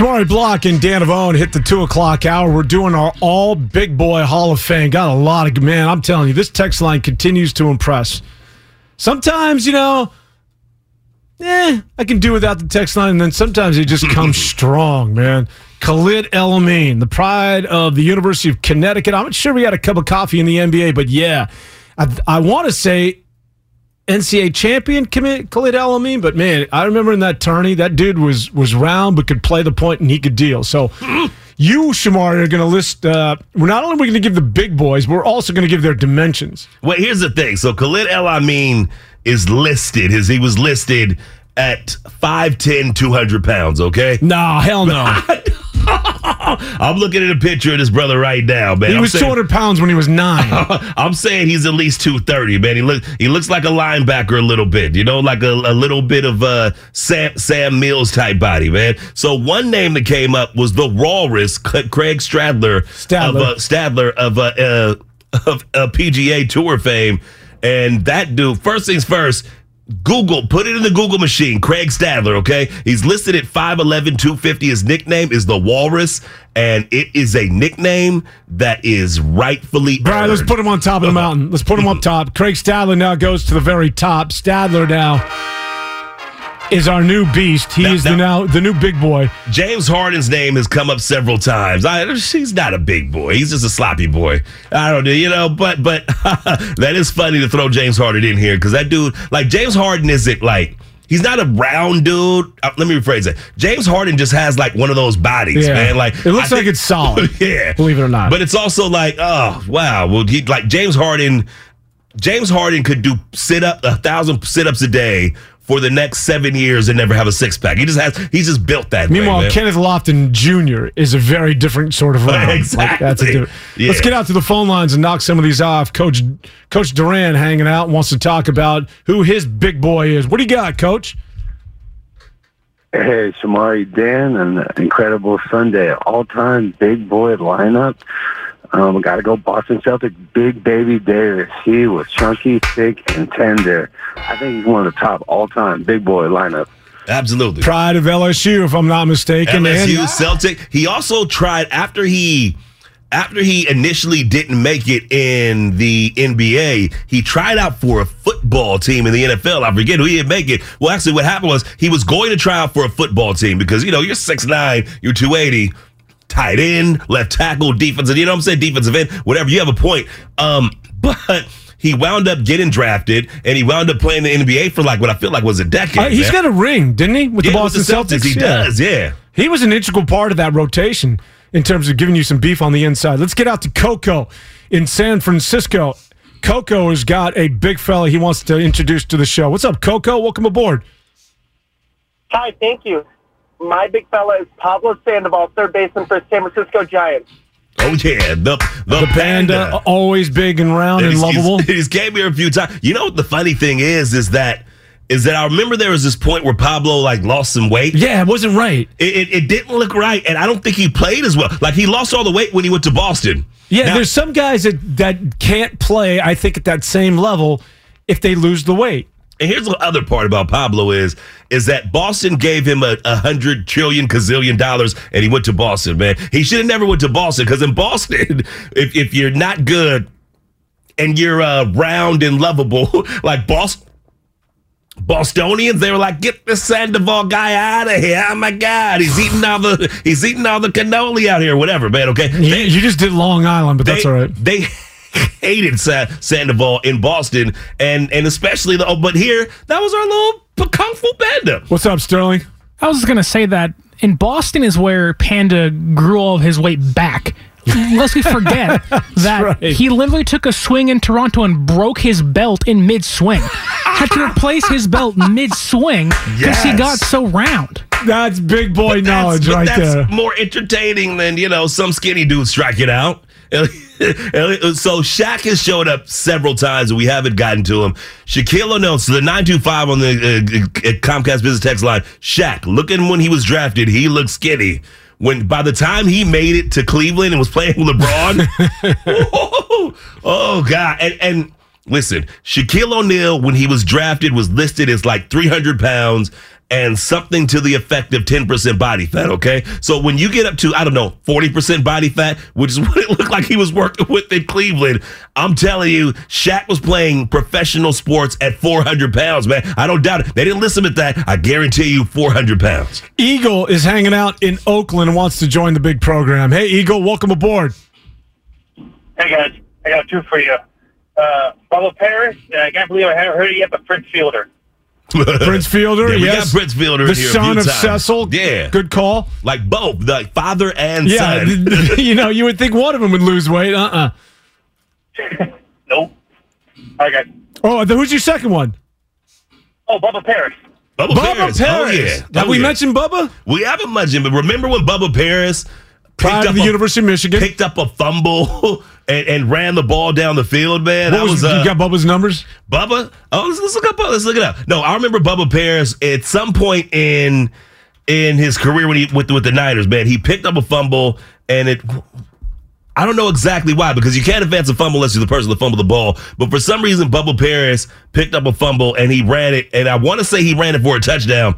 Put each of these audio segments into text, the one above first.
1057 Shamari Block and Dan Avone hit the two o'clock hour. We're doing our all big boy Hall of Fame. Got a lot of man. I'm telling you, this text line continues to impress. Sometimes, you know, eh, I can do without the text line, and then sometimes it just comes strong, man. Khalid El Amin, the pride of the University of Connecticut. I'm not sure we had a cup of coffee in the NBA, but yeah, I, I want to say NCAA champion Khalid Amin, but man, I remember in that tourney, that dude was was round but could play the point and he could deal. So you, Shamari, are going to list. Uh, we're not only going to give the big boys, but we're also going to give their dimensions. Well, here's the thing. So Khalid El Amin is listed. His he was listed at 5'10", 200 pounds. Okay. Nah, hell no. I'm looking at a picture of this brother right now, man. He I'm was saying, 200 pounds when he was nine. I'm saying he's at least 230, man. He looks he looks like a linebacker a little bit, you know, like a, a little bit of a Sam Sam Mills type body, man. So one name that came up was the Walrus, Craig Stadler, Stadler. of uh, Stadler of uh, uh, of uh, PGA Tour fame, and that dude. First things first. Google, put it in the Google machine. Craig Stadler, okay? He's listed at 5'11, 250. His nickname is the Walrus, and it is a nickname that is rightfully. Brian, let's put him on top of the mountain. Let's put him up top. Craig Stadler now goes to the very top. Stadler now is our new beast. He Now- is the now the new big boy. James Harden's name has come up several times. I, he's not a big boy. He's just a sloppy boy. I don't know, you know, but but that is funny to throw James Harden in here because that dude, like James Harden, isn't like. He's not a round dude. Uh, let me rephrase that. James Harden just has like one of those bodies, Yeah. man. Like It looks I like it's solid, yeah, believe it or not. But it's also like, oh wow. Well, he, like James Harden, James Harden could do sit up a thousand sit ups a day for the next seven years and never have a six pack. He just has. He's just built that. way, Meanwhile, man. Kenneth Lofton Jr. is a very different sort of round. Like, that's a Exactly. different- Yeah. Let's get out to the phone lines and knock some of these off. Coach Coach Duran hanging out wants to talk about who his big boy is. What do you got, Coach? Hey, Shamari Dan, an incredible Sunday. All time big boy lineup. Um, got to go Boston Celtic, Big Baby Davis. He was chunky, thick, and tender. I think he's one of the top all time big boy lineup. Absolutely. Pride of LSU, if I'm not mistaken. LSU And- Celtic. He also tried after he after he initially didn't make it in the NBA, he tried out for a football team in the NFL. I forget who he didn't make it. Well, actually, what happened was he was going to try out for a football team because you know you're 6'9", you're two eighty. Tight end, left tackle, defensive, you know what I'm saying? Defensive end, whatever. You have a point. Um, but he wound up getting drafted and he wound up playing the NBA for like what I feel like was a decade. Uh, he's man. got a ring, didn't he, with Yeah, the Boston Celtics? He Yeah. does, yeah. He was an integral part of that rotation in terms of giving you some beef on the inside. Let's get out to Coco in San Francisco. Coco has got a big fella he wants to introduce to the show. What's up, Coco? Welcome aboard. Hi, thank you. My big fella is Pablo Sandoval, third baseman for the San Francisco Giants. Oh yeah, the the, The panda, always big and round and He's- lovable. He's, he's came here a few times. You know what the funny thing is? Is that is that I remember there was this point where Pablo like lost some weight. Yeah, it wasn't right. It, it, it didn't look right, and I don't think he played as well. Like he lost all the weight when he went to Boston. Yeah, Now- there's some guys that, that can't play, I think, at that same level if they lose the weight. And here's the other part about Pablo is is that Boston gave him a, a hundred trillion gazillion dollars, and he went to Boston. Man, he should have never went to Boston because in Boston, if if you're not good and you're uh, round and lovable like Boston. Bostonians, they were like, "Get this Sandoval guy out of here! Oh my God, he's eating all the he's eating all the cannoli out here, whatever, man." Okay, You, you just did Long Island, but that's all right. They hated Sa- Sandoval in Boston, and and especially the. Oh, but here, that was our little kung fu panda. What's up, Sterling? I was going to say that in Boston is where Panda grew all of his weight back. Lest we forget that right. he literally took a swing in Toronto and broke his belt in mid swing. Had to replace his belt mid swing because he got so round. That's big boy That's- knowledge but right that's there. more entertaining than you know some skinny dude striking out. So Shaq has showed up several times and we haven't gotten to him. Shaquille O'Neal, so the 925 on the uh, uh, Comcast Business Text line. Shaq, looking when he was drafted, he looked skinny. When by the time he made it to Cleveland and was playing with LeBron, oh, oh god! And, and listen, Shaquille O'Neal when he was drafted was listed as like 300 pounds, and something to the effect of 10% body fat, okay? So when you get up to, I don't know, 40% body fat, which is what it looked like he was working with in Cleveland, I'm telling you, Shaq was playing professional sports at 400 pounds, man. I don't doubt it. They didn't listen at that. I guarantee you 400 pounds. Eagle is hanging out in Oakland and wants to join the big program. Hey, Eagle, welcome aboard. Hey guys, I got two for you. Uh, Bubba Paris, and I can't believe I haven't heard it yet, but Fritz Fielder. Prince Fielder, Yeah, we yes. got Prince Fielder the in here a son few of times. Cecil. Yeah. Good call. Like both, like father and Yeah, son. you know, you would think one of them would lose weight. Uh uh Nope. All right, guys. Oh, then who's your second one? Oh, Bubba Paris. Bubba, Bubba Paris. Paris. Oh, yeah. Have Oh, we yeah. mentioned Bubba? We haven't mentioned, but remember when Bubba Paris Prior picked to up, the a, University of Michigan. picked up a fumble and, and ran the ball down the field, man? What that was, was, uh, you got Bubba's numbers? Bubba. Oh, let's, let's look up. Let's look it up. No, I remember Bubba Paris at some point in in his career when he with with the Niners. Man, he picked up a fumble and it. I don't know exactly why because you can't advance a fumble unless you're the person to fumble the ball. But for some reason, Bubba Paris picked up a fumble and he ran it, and I want to say he ran it for a touchdown.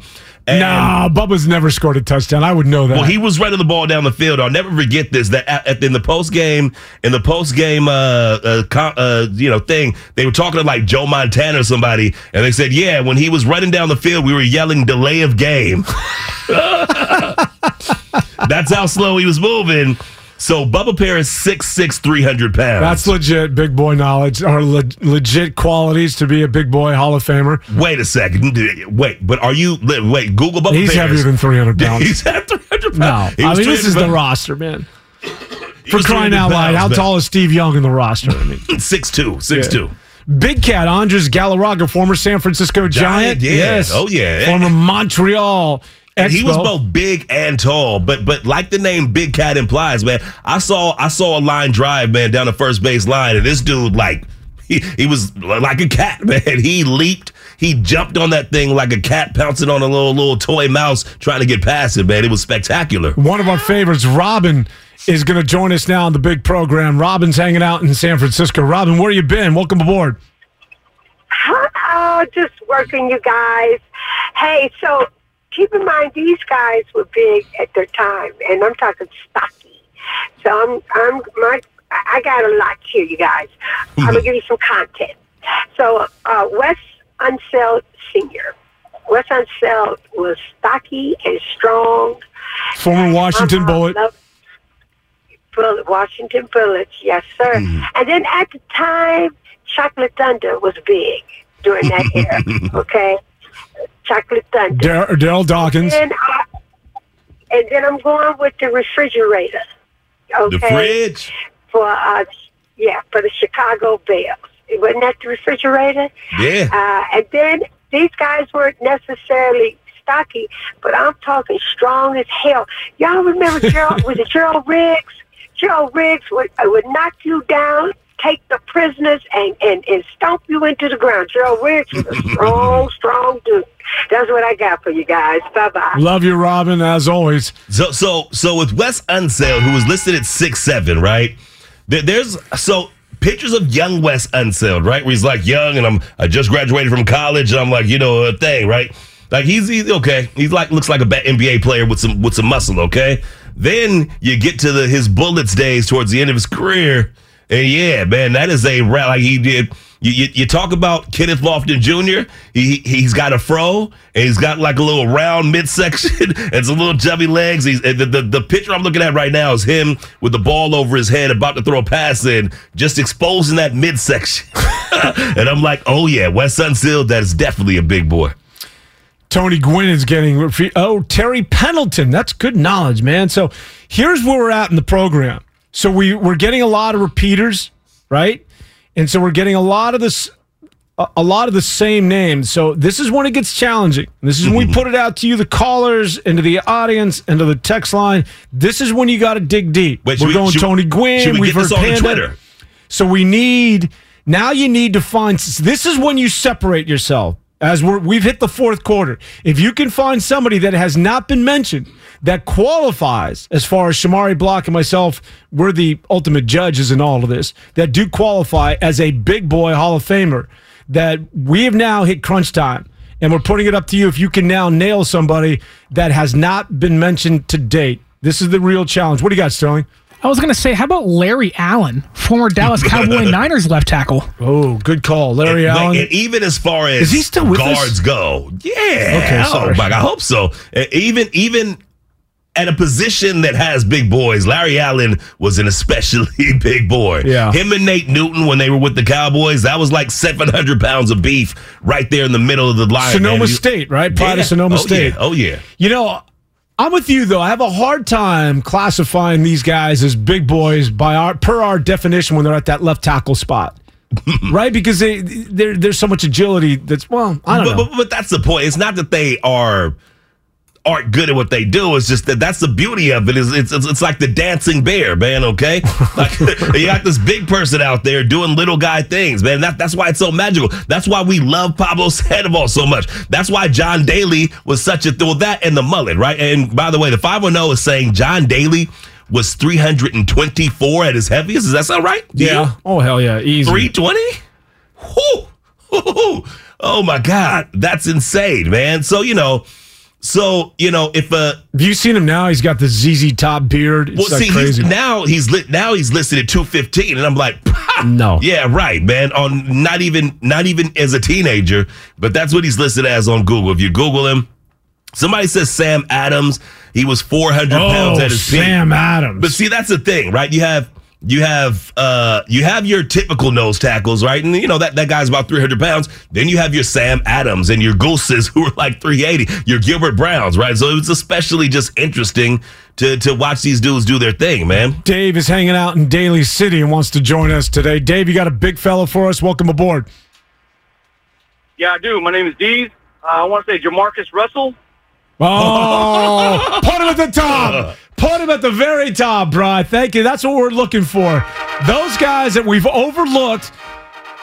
And, nah, Bubba's never scored a touchdown. I would know that. well, he was running the ball down the field. I'll never forget this. That at, at- in the post game, in the post game, uh, uh, uh, you know, thing, they were talking to like Joe Montana or somebody, and they said, yeah, when he was running down the field, we were yelling delay of game. That's how slow he was moving. So Bubba Paris, 6'6", 300 pounds. That's legit big boy knowledge or le- legit qualities to be a big boy Hall of Famer. Wait a second. Wait, but are you? Wait, Google Bubba He's Paris. heavier than 300 pounds. He's at 300 pounds. He I mean, this is 300 the roster, man. For crying out loud, how man. tall is Steve Young in the roster? I mean, 6'2", 6'2". Big Cat, Andres Galarraga, former San Francisco Giant. Giant, yeah. Yes. Oh, yeah. Former Montreal Expo. He was both big and tall, but but like the name Big Cat implies, man. I saw I saw a line drive, man, down the first base line, and this dude like he, he was like a cat, man. He leaped, he jumped on that thing like a cat pouncing on a little little toy mouse trying to get past it, man. It was spectacular. One of our favorites, Robin, is going to join us now on the big program. Robin's hanging out in San Francisco. Robin, where you been? Welcome aboard. Oh, just working, you guys. Hey, so keep in mind these guys were big at their time, and I'm talking stocky. So I'm, I'm my, I got a lot here, you guys. I'm gonna give you some content. So uh, Wes Unseld Senior. Wes Unseld was stocky and strong. Former Washington. Bullet. Bullet, Washington Bullets, yes, sir. And then at the time, Chocolate Thunder was big during that era. Okay, Chocolate Thunder. Dar- Darryl Dawkins. And, I, and then I'm going with the refrigerator. Okay, The fridge. for uh, yeah, for the Chicago Bears. Wasn't that the refrigerator? Yeah. Uh, and then these guys weren't necessarily stocky, but I'm talking strong as hell. Y'all remember Gerald? was it Gerald Riggs? Gerald Riggs would uh, would knock you down, take the prisoners, and and and stomp you into the ground. Gerald Riggs was a strong, strong dude. That's what I got for you guys. Bye bye. Love you, Robin, as always. So so so with Wes Unseld, who was listed at six seven, right? There, there's so pictures of young Wes Unseld, right? Where he's like young, and I'm I just graduated from college, and I'm like you know a thing, right? Like he's, he's okay. He's like looks like a ba- NBA player with some with some muscle, okay? Then you get to the his bullets days towards the end of his career, and yeah, man, that is a ra- like he did. You, you, you talk about Kenneth Lofton Jr. He he's got a fro and he's got like a little round midsection and some little chubby legs. He's the, the the picture I'm looking at right now is him with the ball over his head, about to throw a pass in, just exposing that midsection. and I'm like, oh yeah, Wes Unseld, that is definitely a big boy. Tony Gwynn is getting. Oh, Terry Pendleton. That's good knowledge, man. So here's where we're at in the program. So we we're getting a lot of repeaters, right? And so we're getting a lot of this, a, lot of the same names. So this is when it gets challenging. This is when we mm-hmm. put it out to you, the callers, and to the audience, and to the text line. This is when you got to dig deep. Wait, we're we- going Tony Gwynn. we We've heard on Panda. Twitter? So we need now. You need to find. This is when you separate yourself. As we're, we've hit the fourth quarter, if you can find somebody that has not been mentioned that qualifies, as far as Shamari Block and myself, we're the ultimate judges in all of this, that do qualify as a big boy Hall of Famer, that we have now hit crunch time. and we're putting it up to you if you can now nail somebody that has not been mentioned to date. This is the real challenge. What do you got, Sterling? I was going to say, how about Larry Allen, former Dallas Cowboy Niners left tackle? Oh, good call, Larry And, Allen. and even as far as Is he still with us? guards go, yeah. Okay, oh, sorry. my God, I hope so. Even even at a position that has big boys, Larry Allen was an especially big boy. Yeah. him and Nate Newton when they were with the Cowboys, that was like seven hundred pounds of beef right there in the middle of the line. Sonoma man. You- State, right? Pride Yeah. of Sonoma oh, State. Yeah. Oh yeah. You know, I'm with you though. I have a hard time classifying these guys as big boys by our per our definition when they're at that left tackle spot. right? Because they there there's so much agility that's well, I don't but, know. But, but that's the point. It's not that they are aren't good at what they do. It's just that that's the beauty of it. Is it's it's, it's like the dancing bear, man. Okay, like you got this big person out there doing little guy things, man. That that's why it's so magical. That's why we love Pablo Sandoval so much. That's why John Daly was such a well that and the mullet, right? And by the way, the five one zero is saying John Daly was three hundred and twenty four at his heaviest. Is that sound right? you? yeah. Oh hell yeah. Easy. 320? Whew. Whew. Oh my God. That's insane, man. So, you know, so, you know, if uh Have you seen him now? He's got the ZZ top beard. It's well like see crazy. he's now he's lit now he's listed at 215 and I'm like No. Yeah, right, man. On not even not even as a teenager, but that's what he's listed as on Google. If you Google him, somebody says Sam Adams, he was 400 pounds oh, at his peak. Sam Adams. But see, that's the thing, right? You have you have uh you have your typical nose tackles, right? And you know that that guy's about 300 pounds. Then you have your Sam Adams and your Gooses who are like 380. Your Gilbert Browns, right? So it's especially just interesting to to watch these dudes do their thing, man. Dave is hanging out in Daly City and wants to join us today. Dave, you got a big fellow for us. Welcome aboard. Yeah, I do. My name is Dees. Uh, I want to say Jamarcus Russell. Oh, put him at the top. Put him at the very top, bro. Thank you. That's what we're looking for. Those guys that we've overlooked.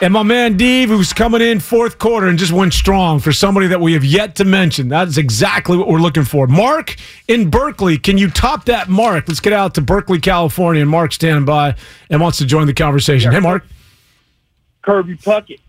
And my man Dave, who's coming in fourth quarter and just went strong for somebody that we have yet to mention. That is exactly what we're looking for. Mark in Berkeley, can you top that mark? Let's get out to Berkeley, California. And Mark's standing by and wants to join the conversation. Hey, Mark. Kirby Puckett.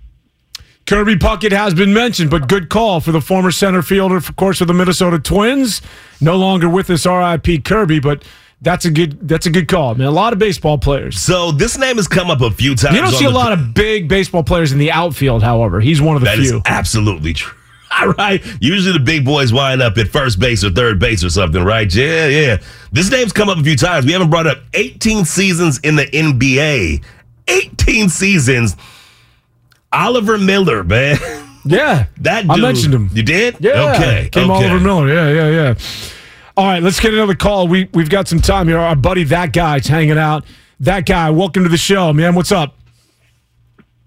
Kirby Puckett has been mentioned, but good call for the former center fielder, of course, of the Minnesota Twins. No longer with us, R.I.P. Kirby, but that's a good that's a good call, man. A lot of baseball players. So this name has come up a few times. You don't see a lot of big baseball players in the outfield, however. He's one of the That is few. absolutely true. All right. Usually the big boys wind up at first base or third base or something, right? Yeah, yeah. This name's come up a few times. We haven't brought up 18 seasons in the NBA. 18 seasons. Oliver Miller, man. yeah, That I dude. mentioned him. You did? Yeah, Okay. came okay. Oliver Miller. Yeah, yeah, yeah. All right, let's get another call. We we've got some time here. Our buddy, that guy's hanging out. That guy, welcome to the show, man. What's up?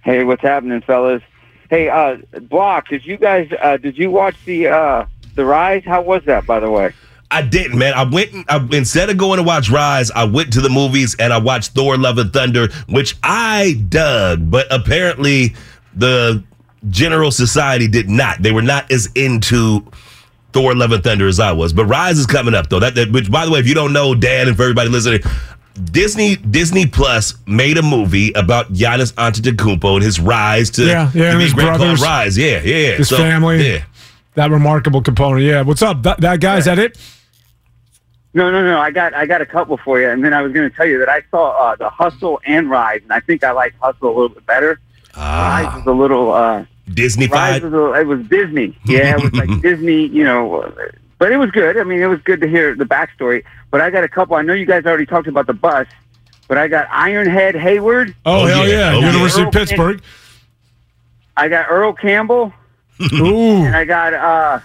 Hey, what's happening, fellas? Hey, uh, Block, did you guys uh, did you watch the uh, the Rise? How was that, by the way? I didn't, man. I went I, instead of going to watch Rise, I went to the movies and I watched Thor: Love and Thunder, which I dug, but apparently the general society did not. They were not as into Thor: Love and Thunder as I was. But Rise is coming up though. That, that which, by the way, if you don't know, Dan, and for everybody listening. Disney Disney Plus made a movie about Giannis Antetokounmpo and his rise to, Yeah, yeah, to be his a brothers. Rise. Yeah, yeah. His So, family. Yeah. That remarkable component. Yeah. What's up? That, that guy, is that it? No, no, no. I got I got a couple for you, and then I was going to tell you that I saw uh, the Hustle and Rise, and I think I like Hustle a little bit better. Rise Ah, was a little uh, Disney Rise was a, it was Disney. Yeah, it was like Disney. You know, but it was good. I mean, it was good to hear the backstory. But I got a couple. I know you guys already talked about the bus, but I got Ironhead Heyward. Oh, Oh, hell yeah. yeah. Oh, yeah. University of Earl Kent- Pittsburgh. I got Earl Campbell. Ooh. and I got uh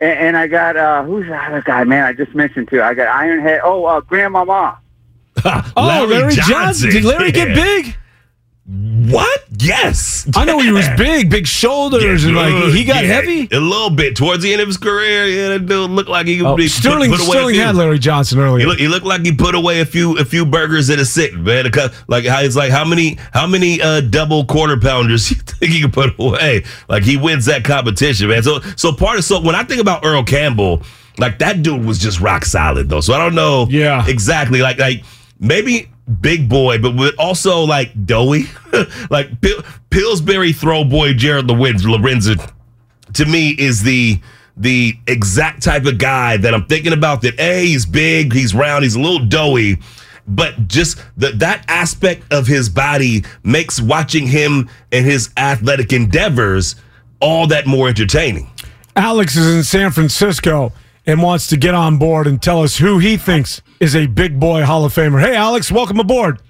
and, and I got uh who's the other guy, man, I just mentioned too. I got Ironhead oh uh Grandmama. Oh, Larry, Johnson. Did Larry get big? What? Yes. I know he was big, big shoulders, and like he got Yeah, heavy. A little bit towards the end of his career. Yeah, that dude looked like he could Oh, be Sterling put, put away Sterling had Larry Johnson He earlier. he looked like he put away a few a few burgers in a sit, man. Like how it's like how many how many uh, double quarter pounders you think he could put away? Like he wins that competition, man. So so part of so when I think about Earl Campbell, like that dude was just rock solid though. So I don't know Yeah. exactly like like maybe big boy, but with also like doughy, like Pil- Pillsbury throw boy Jared Lorenz Lorenzen to me is the the exact type of guy that I'm thinking about. That a he's big, he's round, he's a little doughy, but just the, that aspect of his body makes watching him and his athletic endeavors all that more entertaining. Alex is in San Francisco and wants to get on board and tell us who he thinks is a big boy Hall of Famer. Hey, Alex, welcome aboard.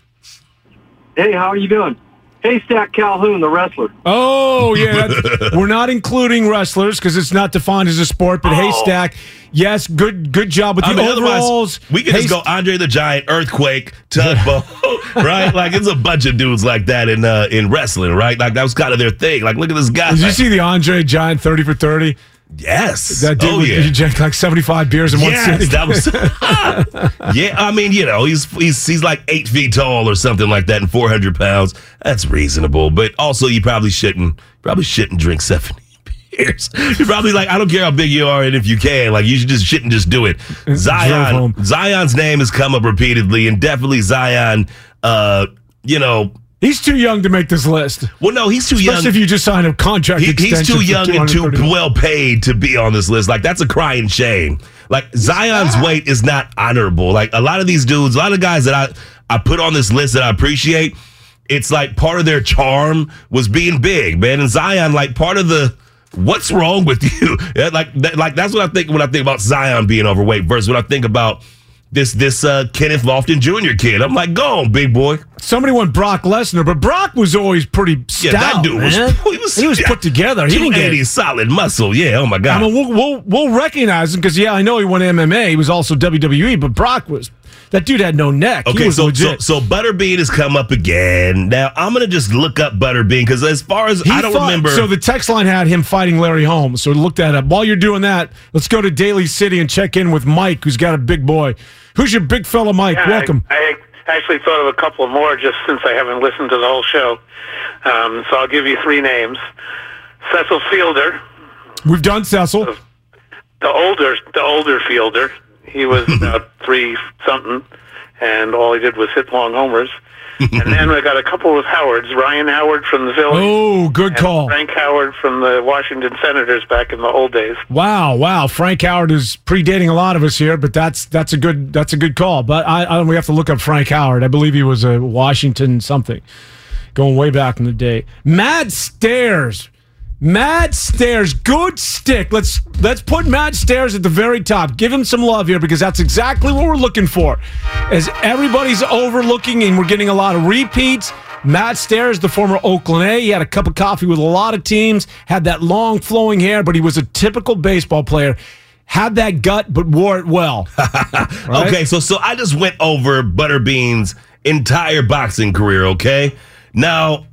Hey, how are you doing? Haystack Calhoun, the wrestler. Oh yeah, we're not including wrestlers because it's not defined as a sport. But Oh. Haystack, yes, good good job with the I mean, otherwise, overalls. we could just go Andre the Giant, Earthquake, Tugboat, right? Like it's a bunch of dudes like that in uh, in wrestling, right? Like that was kind of their thing. Like look at this guy. Did you see the Andre Giant thirty for thirty? Yes. That dude, oh was- yeah. he drank like seventy five beers in one Yes, sitting. that was. yeah, I mean, you know, he's he's he's like eight feet tall or something like that, and four hundred pounds. That's reasonable, but also you probably shouldn't probably shouldn't drink seventy beers. You're probably like, I don't care how big you are, and if you can, like, you should just shouldn't just do it. Zion. Zion's name has come up repeatedly, and definitely Zion. Uh, you know, He's too young to make this list. well, no, he's too Especially young. if you just sign a contract He- extension. he's too young and too well paid to be on this list. Like that's a crying shame. Like Zion's weight is not honorable. Like a lot of these dudes, a lot of guys that I I put on this list that I appreciate. It's like part of their charm was being big, man. And Zion, like part of the what's wrong with you? Like that, like that's what I think when I think about Zion being overweight versus what I think about this this uh, Kenneth Lofton Jr. kid. I'm like, go on, big boy. Somebody went Brock Lesnar, but Brock was always pretty stout. Yeah, that dude was, he was he was put together. He didn't get any solid muscle. Yeah, oh my god. I mean, we'll, we'll we'll recognize him because yeah, I know he won MMA. He was also WWE, but Brock was that dude had no neck. he Okay, was so, so legit. so Butterbean has come up again. Now I'm gonna just look up Butterbean because as far as He I don't fought- remember. So the text line had him fighting Larry Holmes. So look that up. While you're doing that, let's go to Daly City and check in with Mike, who's got a big boy. Who's your big fella, Mike? Yeah, Welcome. I, I actually thought of a couple more just since I haven't listened to the whole show. Um, so I'll give you three names. Cecil Fielder, We've done Cecil. the older the older fielder. He was about three something, and all he did was hit long homers. and then I got a couple of Howards. Ryan Howard from the Phillies. Oh, good call. Frank Howard from the Washington Senators back in the old days. Wow, wow. Frank Howard is predating a lot of us here, but that's that's a good that's a good call. But I, I we have to look up Frank Howard. I believe he was a Washington something, going way back in the day. Matt Stairs, Matt Stairs, good stick. Let's let's put Matt Stairs at the very top. Give him some love here because that's exactly what we're looking for. As everybody's overlooking and we're getting a lot of repeats. Matt Stairs, the former Oakland A, he had a cup of coffee with a lot of teams, had that long flowing hair, but he was a typical baseball player. Had that gut, but wore it well. Right? Okay, so so I just went over Butterbean's entire boxing career. Okay, now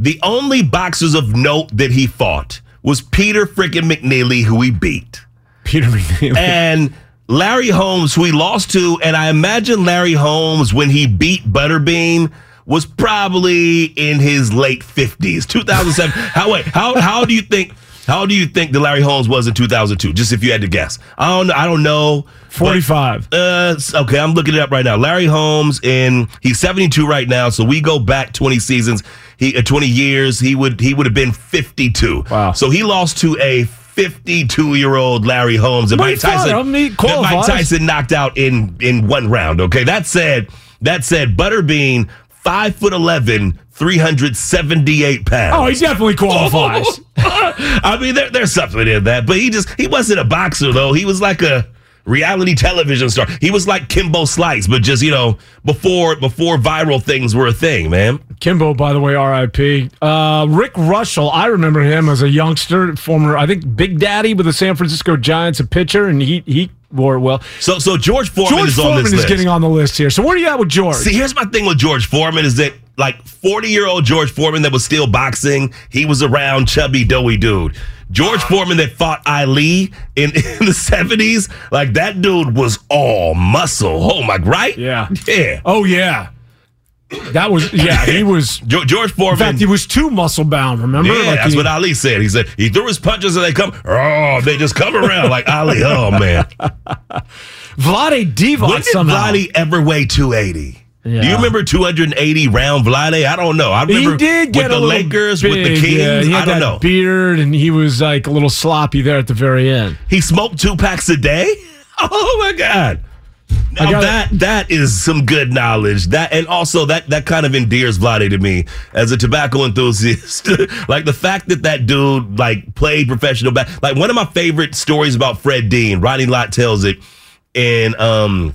the only boxers of note that he fought was Peter freaking McNeely, who he beat. Peter McNeely. and Larry Holmes, who he lost to, and I imagine Larry Holmes when he beat Butterbean was probably in his late fifties, two thousand seven. how wait? How how do you think? How do you think that Larry Holmes was in two thousand two? Just if you had to guess, I don't. know. I don't know. but- 45. uh, okay, I'm looking it up right now. Larry Holmes, in he's 72 right now. So we go back 20 seasons. He uh, 20 years. He would he would have been 52. Wow. So he lost to a 52 year old Larry Holmes. And Mike Tyson. that Mike. Tyson knocked out in in one round. Okay, that said, that said, Butterbean, five foot 11, 378 pounds. Oh, he definitely qualifies. I mean, there, there's something in that, but he just he wasn't a boxer though. He was like a reality television star. He was like Kimbo Slice, but just you know before before viral things were a thing, man. Kimbo, by the way, R.I.P. Uh, Rick Reuschel, I remember him as a youngster, former, I think, Big Daddy with the San Francisco Giants, a pitcher, and he he wore well. So so George Foreman George is on Foreman this is list. getting on the list here. So where are you at with George? See, here's my thing with George Foreman is that like 40 year old George Foreman that was still boxing, he was around chubby, doughy dude. George uh-huh. Foreman that fought Ali in, in the 70s, like that dude was all muscle. Oh my, right? Yeah. Yeah. Oh yeah, that was yeah. He was. George George In fact, he was too muscle bound. Remember? Yeah, Like that's he- what Ali said. He said he threw his punches and they come. Oh, they just come around like Ali. Oh man, Vlade when Divac did somehow. Vladi ever weigh two eighty? Do you remember 280 round Vlade? I don't know. I remember he did get with a the Lakers, with the big, Kings. yeah. He had I don't know. beard, and he was like a little sloppy there at the very end. He smoked two packs a day. Oh my god! Now that that is some good knowledge. That and also that that kind of endears Vlade to me as a tobacco enthusiast. like the fact that that dude like played professional back. Like one of my favorite stories about Fred Dean. Ronnie Lott tells it and um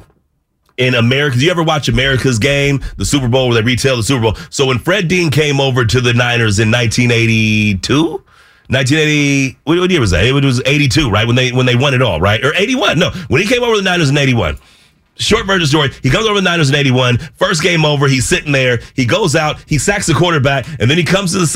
in America. Do you ever watch America's Game, the Super Bowl, where they retell the Super Bowl? So when Fred Dean came over to the Niners in 1982. 1980, what, year was that? It was 82, right? When they when they won it all, right? Or 81? No, when he came over to the Niners in 81. Short version story. He comes over the Niners in 81. First game over, he's sitting there. He goes out, he sacks the quarterback, and then he comes to the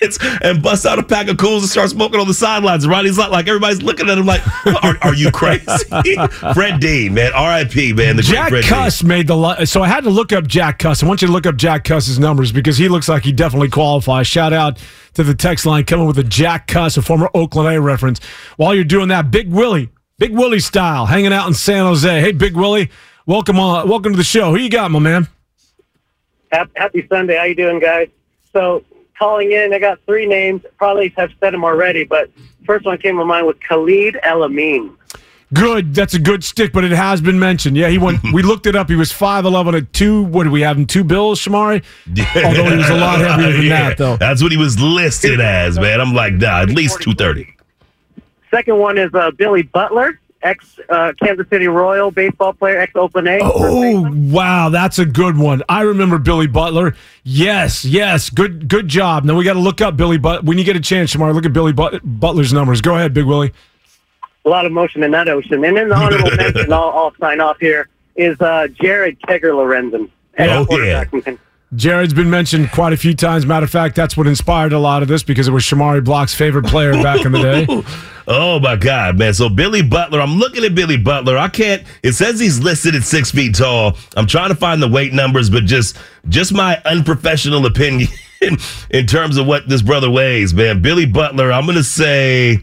sidelines and busts out a pack of Kools and starts smoking on the sidelines. And Ronnie's like, like everybody's looking at him like, are, are you crazy? Fred Dean, man. R.I.P., man. The Jack great Fred Cuss made the li- so I had to look up Jack Cust. I want you to look up Jack Cust's numbers because he looks like he definitely qualifies. Shout out to the text line coming with a Jack Cust, a former Oakland A reference. While you're doing that, Big Willie, Big Willie style, hanging out in San Jose. Hey, Big Willie, welcome on, welcome to the show. Who you got, my man? Happy, happy Sunday. How you doing, guys? So calling in, I got three names. Probably have said them already, but first one came to mind was Khalid El Amin. Good, that's a good stick, but it has been mentioned. Yeah, he went. we looked it up. He was five eleven at two. What do we have him? Two bills, Shamari. Although he was a lot heavier than Yeah, that, though. That's what he was listed as, man. I'm like, nah, at least 230. Second one is uh, Billy Butler, ex uh, Kansas City Royal baseball player, ex Open A. Oh wow, that's a good one. I remember Billy Butler. Yes, yes, good, good job. Now we got to look up Billy But when you get a chance, tomorrow. Look at Billy But- Butler's numbers. Go ahead, Big Willie. A lot of motion in that ocean. And then the honorable mention, I'll, I'll sign off here, is uh, Jared Kegger Lorenzen. Oh, yeah. Jared's been mentioned quite a few times. Matter of fact, that's what inspired a lot of this because it was Shamari Block's favorite player back in the day. Oh my God, man. So Billy Butler, I'm looking at Billy Butler. I can't it says he's listed at six feet tall. I'm trying to find the weight numbers, but just just my unprofessional opinion in terms of what this brother weighs, man. Billy Butler, I'm gonna say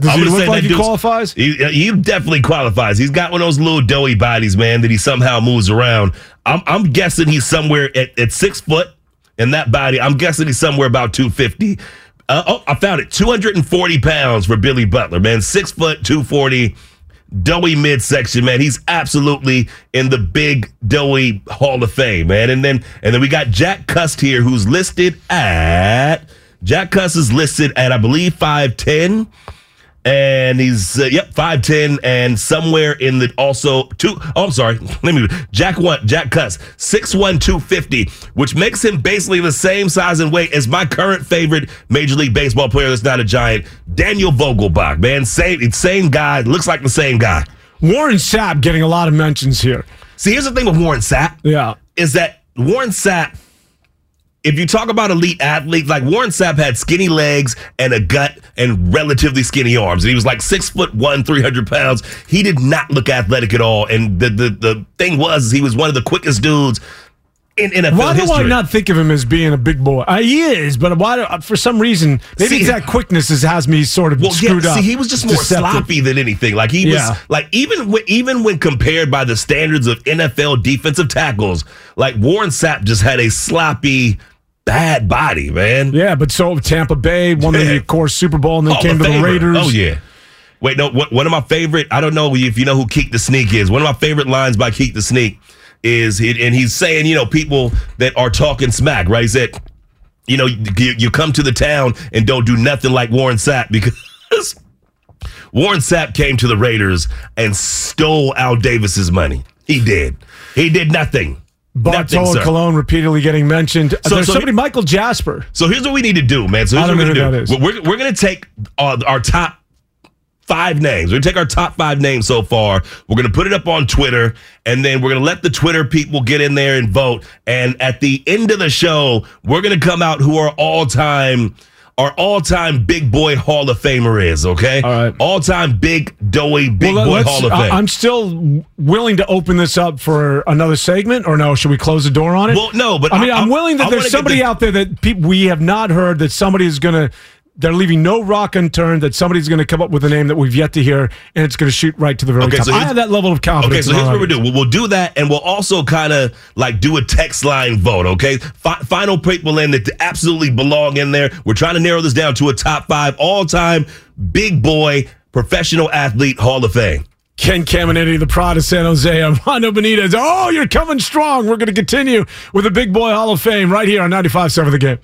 Does I'm he look say like he qualifies? He, he definitely qualifies. He's got one of those little doughy bodies, man, that he somehow moves around. I'm, I'm guessing he's somewhere at, at six foot in that body. I'm guessing he's somewhere about 250. Uh, oh, I found it. 240 pounds for Billy Butler, man. Six foot, 240, doughy midsection, man. He's absolutely in the big doughy Hall of Fame, man. And then and then we got Jack Cust here, who's listed at Jack Cust is listed at I believe 5'10 and he's uh, yep 5'10 and somewhere in the also two oh I'm sorry let me Jack one Jack Cust 6'1 250 which makes him basically the same size and weight as my current favorite Major League Baseball player that's not a giant Daniel Vogelbach man same same guy looks like the same guy Warren Sapp getting a lot of mentions here. See, here's the thing with Warren Sapp. Yeah. Is that Warren Sapp, if you talk about elite athletes, like Warren Sapp had skinny legs and a gut and relatively skinny arms. And he was like six foot one, 300 pounds. He did not look athletic at all. And the, the, the thing was, he was one of the quickest dudes in NFL Why do history. I not think of him as being a big boy? Uh, he is, but why? Do, for some reason, maybe See- it's that quickness has me sort of Well, screwed yeah, up. see, he was just more Deceptive. sloppy than anything. Like he was, like even when, even when compared by the standards of NFL defensive tackles, like Warren Sapp just had a sloppy, bad body, man. Yeah, but so Tampa Bay won the of course Super Bowl and then Hall came to the Raiders. Oh yeah. Wait, no. One one of my favorite. I don't know if you know who Keek the Sneak is. One of my favorite lines by Keek the Sneak is, and he's saying, you know, people that are talking smack, right? He said, you know, you, you come to the town and don't do nothing like Warren Sapp because Warren Sapp came to the Raiders and stole Al Davis's money. He did. He did nothing. Bartolo sir. Colon repeatedly getting mentioned. So- There's so somebody, he- Michael Jasper. So here's what we need to do, man. So here's what we're gonna do. We're, we're gonna take uh, our top five names. We're gonna take our top five names so far. We're gonna put it up on Twitter, and then we're gonna let the Twitter people get in there and vote. And at the end of the show, we're gonna come out who are all time. Our all-time big boy Hall of Famer is okay. All right. All-time big doughy big Well, boy Hall of I- Fame. I'm still willing to open this up for another segment, or no? Should we close the door on it? Well, no, but I mean, I- I'm I- willing I that there's somebody the- out there that people we have not heard that somebody is going to they're leaving no rock unturned that somebody's going to come up with a name that we've yet to hear, and it's going to shoot right to the very Okay, top. so I have that level of confidence. Okay, so here's what we'll do. We'll, we'll do that, and we'll also kind of like do a text line vote. Okay, Fi- final people in that absolutely belong in there. We're trying to narrow this down to a top five all time big boy professional athlete Hall of Fame. Ken Caminiti, the pride of San Jose, Armando Benitez. Oh, you're coming strong. We're going to continue with the Big Boy Hall of Fame right here on 95.7 The Game.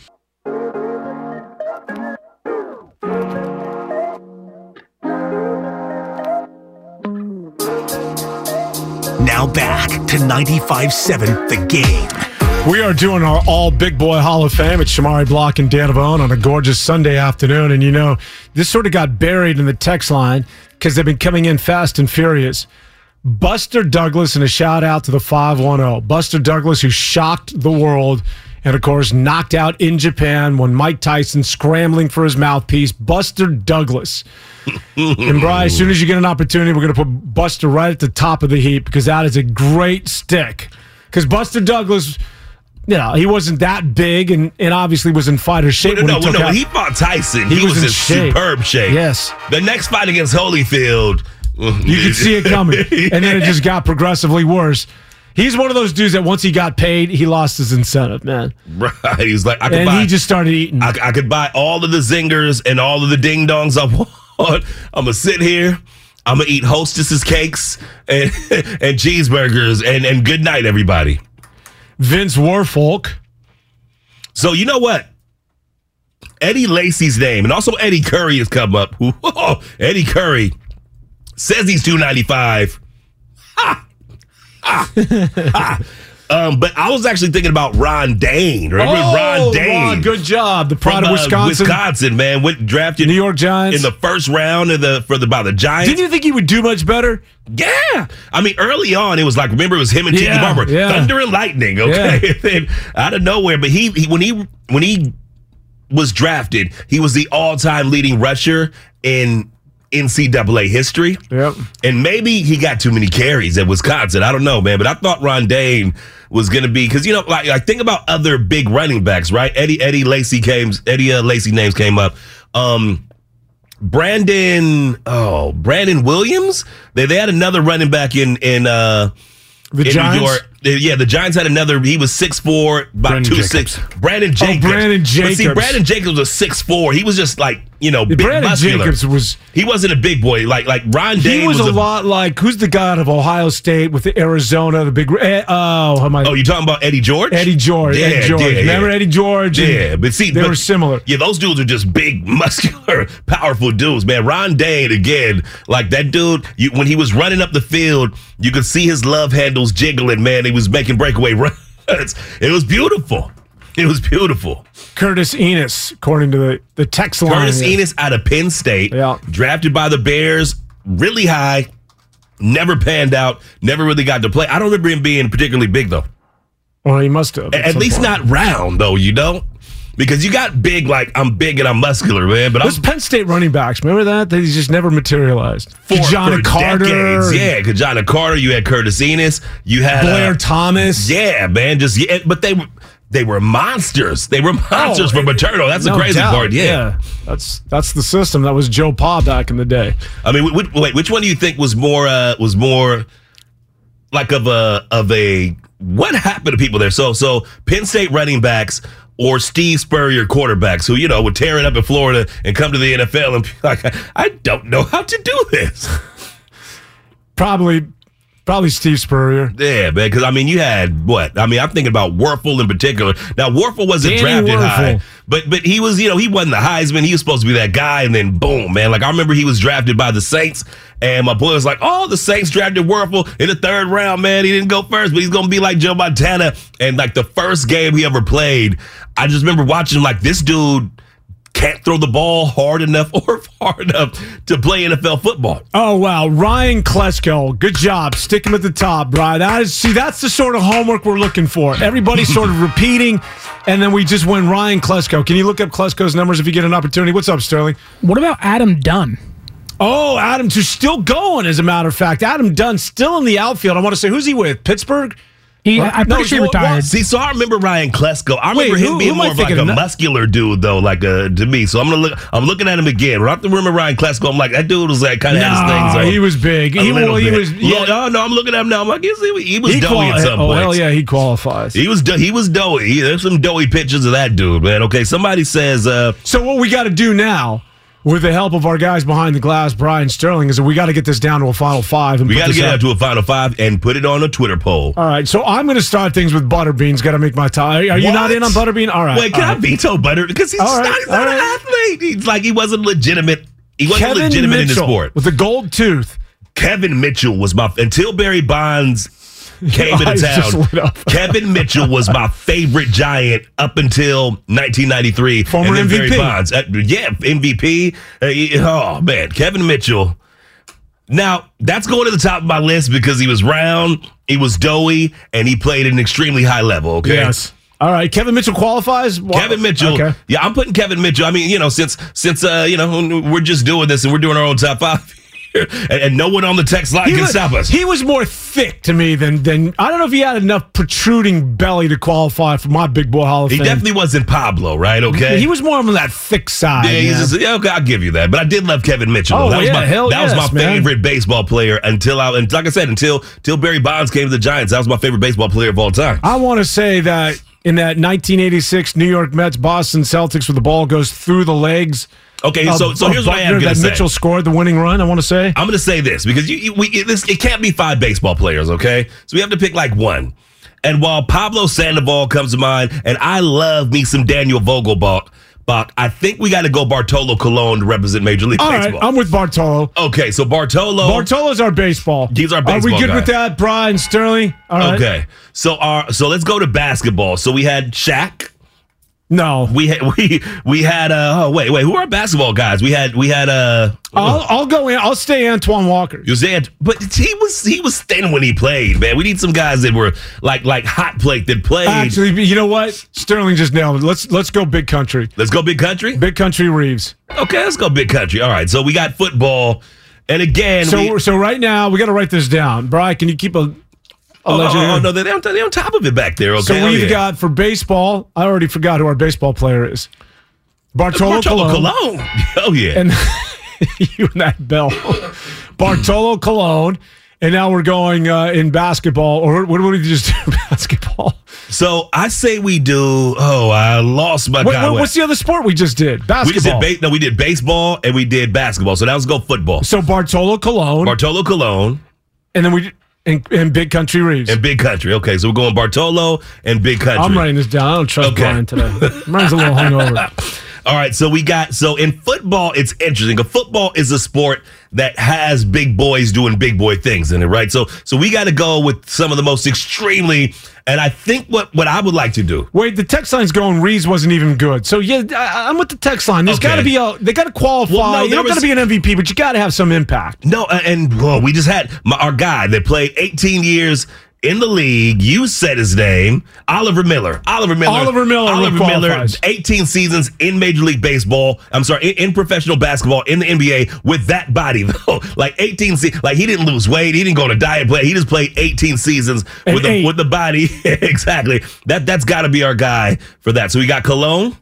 Now back to 95.7 The Game. We are doing our all Big Boy Hall of Fame at Shamari Block and Danavone on a gorgeous Sunday afternoon. And you know, this sort of got buried in the text line because they've been coming in fast and furious. Buster Douglas, and a shout out to the 510. Buster Douglas, who shocked the world and, of course, knocked out in Japan when Mike Tyson scrambling for his mouthpiece. Buster Douglas. and, Bry, as soon as you get an opportunity, we're going to put Buster right at the top of the heap because that is a great stick. Because Buster Douglas, you know, he wasn't that big and, and obviously was in fighter shape. No, when no, he took no. out- When he fought Tyson, He he, was was, in in shape. superb shape. Yes. The next fight against Holyfield, You could see it coming. And then it just got progressively worse. He's one of those dudes that once he got paid, he lost his incentive, man. Right. He's like, I could And buy. he just started eating. I, I could buy all of the zingers and all of the ding dongs I want. I'm gonna sit here. I'm gonna eat hostesses cakes and and cheeseburgers and and good night, everybody. Vince Wilfork. So you know what? Eddie Lacy's name and also Eddie Curry has come up. Eddie Curry says he's 295. Ha! Ha! Ha! Um, but I was actually thinking about Ron Dayne. Remember Oh, Ron Dayne? Ron, good job. The pride from, of uh, Wisconsin. Wisconsin, man, went drafted New York Giants. in the first round of the for the by the Giants. Didn't you think he would do much better? Yeah, I mean, early on it was like remember it was him and Tiki Barber, yeah. thunder and lightning. Okay, Yeah. then out of nowhere, but he, he when he when he was drafted, he was the all time leading rusher in NCAA history. Yep. And maybe he got too many carries at Wisconsin. I don't know, man. But I thought Ron Dayne was going to be because you know, like, like think about other big running backs, right? Eddie Eddie Lacy came. Eddie uh, Lacy names came up. Um, Brandon, oh Brandon Williams. They they had another running back in in uh The in Giants? New York. Yeah, the Giants had another. He was six four, about Brandon two Jacobs. six. Brandon Jacobs. Oh, Brandon But see, Brandon Jacobs was six four. He was just like you know, big Brandon muscular. Jacobs was He wasn't a big boy like like Ron Dayne he was, a, lot like who's the guy of Ohio State with the Arizona, the big eh, oh, am I? Oh, you talking about Eddie George? Eddie George. Yeah, Eddie George. yeah, Remember yeah. Eddie George? Yeah, but see, they but- were similar. Yeah, those dudes are just big, muscular, powerful dudes, man. Ron Dayne again, like that dude. You, when he was running up the field, you could see his love handles jiggling. Man, he was making breakaway runs. It was beautiful. It was beautiful. Curtis Enis, according to the, the text line. Curtis. Enis out of Penn State, Yeah. drafted by the Bears, really high, never panned out, never really got to play. I don't remember him being particularly big though. Well, he must have. At, some least point. not round though, you know? Because you got big like I'm big and I'm muscular, man. But I'm Those Penn State running backs, remember that? They just never materialized. for, John for Carter. decades. Yeah, Kajana Carter. You had Curtis Enis. You had Blair uh, Thomas. Yeah, man. Just yeah, but they were they were monsters. They were monsters Oh, for Paterno. That's the crazy doubt, part. Yeah. That's that's the system. That was Joe Pa back in the day. I mean, wait, wait, which one do you think was more uh was more like of a of a what happened to people there? So so Penn State running backs or Steve Spurrier quarterbacks who you know would tear it up in Florida and come to the NFL and be like, I don't know how to do this. Probably probably Steve Spurrier. Yeah, man. Because I mean, you had what? I mean, I'm thinking about Wuerffel in particular. Now, Wuerffel wasn't Danny drafted high, but but he was, you know, he wasn't the Heisman. He was supposed to be that guy, and then boom, man. Like I remember he was drafted by the Saints, and my boy was like, "Oh, the Saints drafted Wuerffel in the third round, man. He didn't go first, but he's gonna be like Joe Montana." And like the first game he ever played, I just remember watching him like this dude can't throw the ball hard enough or far enough to play NFL football. Oh wow, Ryan Klesko, good job. Stick him at the top, Brian. That is, see, that's the sort of homework we're looking for. Everybody's sort of repeating, and then we just win Ryan Klesko. Can you look up Klesko's numbers if you get an opportunity? What's up, Sterling? What about Adam Dunn? Oh, Adams, who's still going, as a matter of fact. Adam Dunn still in the outfield. I want to say, who's he with? Pittsburgh? He, I'm pretty sure he retired. See, so I remember Ryan Klesko. I Wait, remember him who- being who more of like a muscular dude, though, like uh, to me. So I'm gonna look. I'm looking at him again. When I remember Ryan Klesko, I'm like that dude was like kind of had his things. No, he was big. He, well, he was. Yeah, Yeah, no, no, I'm looking at him now. I'm like, he, he was he doughy quali- at some point. Oh hell yeah, he qualifies. He was do- he was doughy. There's some doughy pictures of that dude, man. Okay, somebody says uh So what we got to do now, with the help of our guys behind the glass, Brian Sterling, is that we got to get this down to a final five. And we got to get out. out to a final five and put it on a Twitter poll. All right, so I'm going to start things with Butterbean's. Got to make my tie. Are you What? not in on Butterbean? All right. Wait, can I right. veto Butter because he's, All right, not, he's not an athlete. He's like he wasn't legitimate. He wasn't Kevin legitimate in the sport. with the gold tooth. Kevin Mitchell was my until Barry Bonds came into town. Kevin Mitchell was my favorite Giant up until 1993. Former and then Barry MVP. Bonds, Uh, yeah, MVP. Uh, oh man, Kevin Mitchell. Now that's going to the top of my list because he was round, he was doughy, and he played at an extremely high level. Okay. Yes. All right, Kevin Mitchell qualifies. Kevin Mitchell. Okay. Yeah, I'm putting Kevin Mitchell. I mean, you know, since since uh, you know, we're just doing this and we're doing our own top five and, and no one on the text line He can was, stop us. he was more thick to me than than I don't know if he had enough protruding belly to qualify for my big boy Hall of He definitely wasn't Pablo, right? Okay. He was more on that thick side. Yeah, he's just, okay, I'll give you that. But I did love Kevin Mitchell. Oh, that was yeah, my hell that was my man. favorite baseball player until I and like I said, until until Barry Bonds came to the Giants. That was my favorite baseball player of all time. I want to say that in that 1986 New York Mets Boston Celtics, where the ball goes through the legs. Okay, of- so so oh, here's what I am gonna say. Mitchell scored the winning run. I want to say. I'm going to say this because you, you we it, this it can't be five baseball players, okay? So we have to pick like one. And while Pablo Sandoval comes to mind, and I love me some Daniel Vogelbach, Bach, I think we got to go Bartolo Colon to represent Major League All right, Baseball. I'm with Bartolo. okay, so Bartolo. Bartolo's our baseball. He's our baseball. Are we good guy. with that, Brian Sterling? All right. Okay, so our so let's go to basketball. So we had Shaq. No, We had we we had uh oh wait wait who are our basketball guys? We had we had uh I'll, I'll go in. I'll stay Antoine Walker. you said but he was he was thin when he played man. We need some guys that were like like hot plate that played. Actually, you know what? Sterling just nailed it. Let's let's go big country. let's go big country. Big country Reeves. Okay, let's go big country. All right, so we got football, and again So we, so right now we got to write this down. Brian, can you keep a, a oh, oh, oh, no they're on, they're on top of it back there. Okay, So we've yeah. got for baseball. I already forgot who our baseball player is. Bartolo, Bartolo Colon. Colon. Oh yeah. And you and that bell. Bartolo Colon. And now we're going uh, in basketball. Or what did we just do? basketball. so I say we do. Oh, I lost my What, guy. what- what's the other sport we just did? Basketball. we just did ba- no, we did baseball and we did basketball. So now let's go football. so Bartolo Colon. Bartolo Colon and then we and, and Big Country Reeves. and Big Country. Okay, so we're going Bartolo and Big Country. I'm writing this down. I don't trust Okay. Brian today. Brian's a little hungover. All right, so we got so in football, it's interesting. A football is a sport that has big boys doing big boy things in it, right? So so we got to go with some of the most extremely, and I think what what I would like to do. Wait, the text line's going. Reeves wasn't even good. So yeah, I, I'm with the text line. There's Okay. got to be a. They got to qualify. Well, no, You're don't got to be an MVP, but you got to have some impact. No, and well, we just had my, our guy that played 18 years in the league. You said his name, Oliver Miller. Oliver Miller. Oliver Miller Oliver Miller. 18 seasons in Major League Baseball. I'm sorry, in, in professional basketball in the NBA with that body though. Like 18, se- like he didn't lose weight. He didn't go on a diet play. He just played 18 seasons with the, with the body. exactly. That that's got to be our guy for that. So we got Colon.